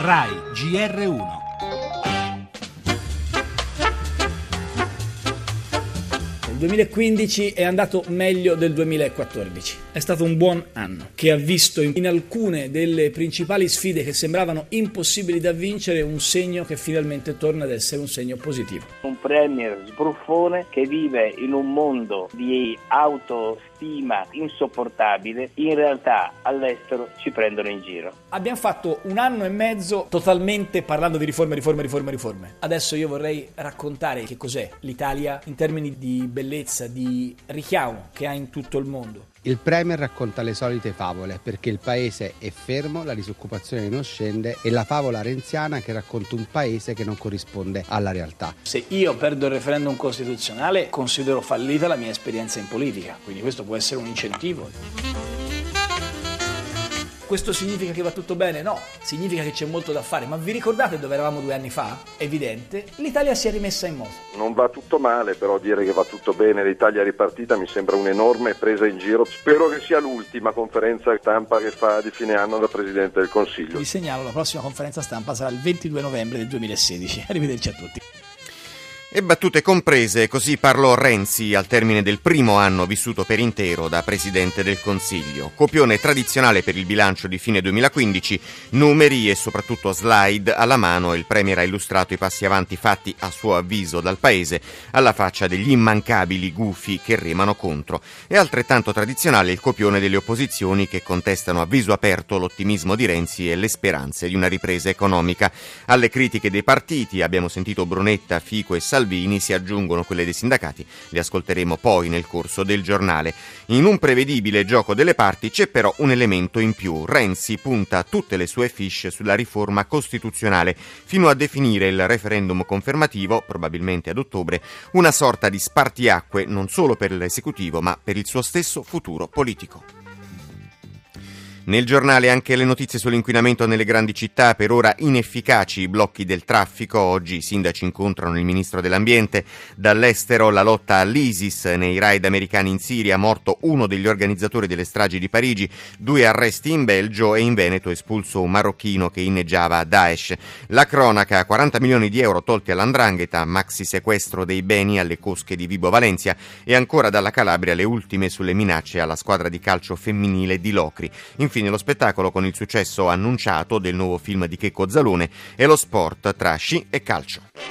RAI GR1 2015 è andato meglio del 2014. È stato un buon anno che ha visto in alcune delle principali sfide che sembravano impossibili da vincere un segno che finalmente torna ad essere un segno positivo. Un premier sbruffone che vive in un mondo di autostima insopportabile, in realtà all'estero ci prendono in giro. Abbiamo fatto un anno e mezzo totalmente parlando di riforme, riforme, riforme, riforme. Adesso io vorrei raccontare che cos'è l'Italia in termini di bellezza bellezza, di richiamo che ha in tutto il mondo. Il Premier racconta le solite favole perché il paese è fermo, la disoccupazione non scende e la favola renziana che racconta un paese che non corrisponde alla realtà. Se io perdo il referendum costituzionale considero fallita la mia esperienza in politica, quindi questo può essere un incentivo. Questo significa che va tutto bene? No, significa che c'è molto da fare. Ma vi ricordate dove eravamo due anni fa? Evidente, l'Italia si è rimessa in moto. Non va tutto male, però dire che va tutto bene, l'Italia è ripartita mi sembra un'enorme presa in giro. Spero che sia l'ultima conferenza stampa che fa di fine anno da Presidente del Consiglio. Vi segnalo, la prossima conferenza stampa sarà il 22 novembre del 2016. Arrivederci a tutti. E battute comprese, così parlò Renzi al termine del primo anno vissuto per intero da Presidente del Consiglio. Copione tradizionale per il bilancio di fine 2015, numeri e soprattutto slide alla mano il Premier ha illustrato i passi avanti fatti a suo avviso dal Paese alla faccia degli immancabili gufi che remano contro. E altrettanto tradizionale il copione delle opposizioni che contestano a viso aperto l'ottimismo di Renzi e le speranze di una ripresa economica. Alle critiche dei partiti abbiamo sentito Brunetta, Fico e Salvini Salvini si aggiungono quelle dei sindacati, le ascolteremo poi nel corso del giornale. In un prevedibile gioco delle parti c'è però un elemento in più. Renzi punta tutte le sue fiche sulla riforma costituzionale, fino a definire il referendum confermativo, probabilmente ad ottobre, una sorta di spartiacque non solo per l'esecutivo ma per il suo stesso futuro politico. Nel giornale anche le notizie sull'inquinamento nelle grandi città, per ora inefficaci i blocchi del traffico. Oggi i sindaci incontrano il ministro dell'ambiente. Dall'estero la lotta all'ISIS nei raid americani in Siria, morto uno degli organizzatori delle stragi di Parigi, due arresti in Belgio e in Veneto espulso un marocchino che inneggiava Daesh. La cronaca, 40 milioni di euro tolti all'andrangheta, maxi sequestro dei beni alle cosche di Vibo Valencia e ancora dalla Calabria le ultime sulle minacce alla squadra di calcio femminile di Locri. Infine lo spettacolo con il successo annunciato del nuovo film di Checco Zalone e lo sport tra sci e calcio.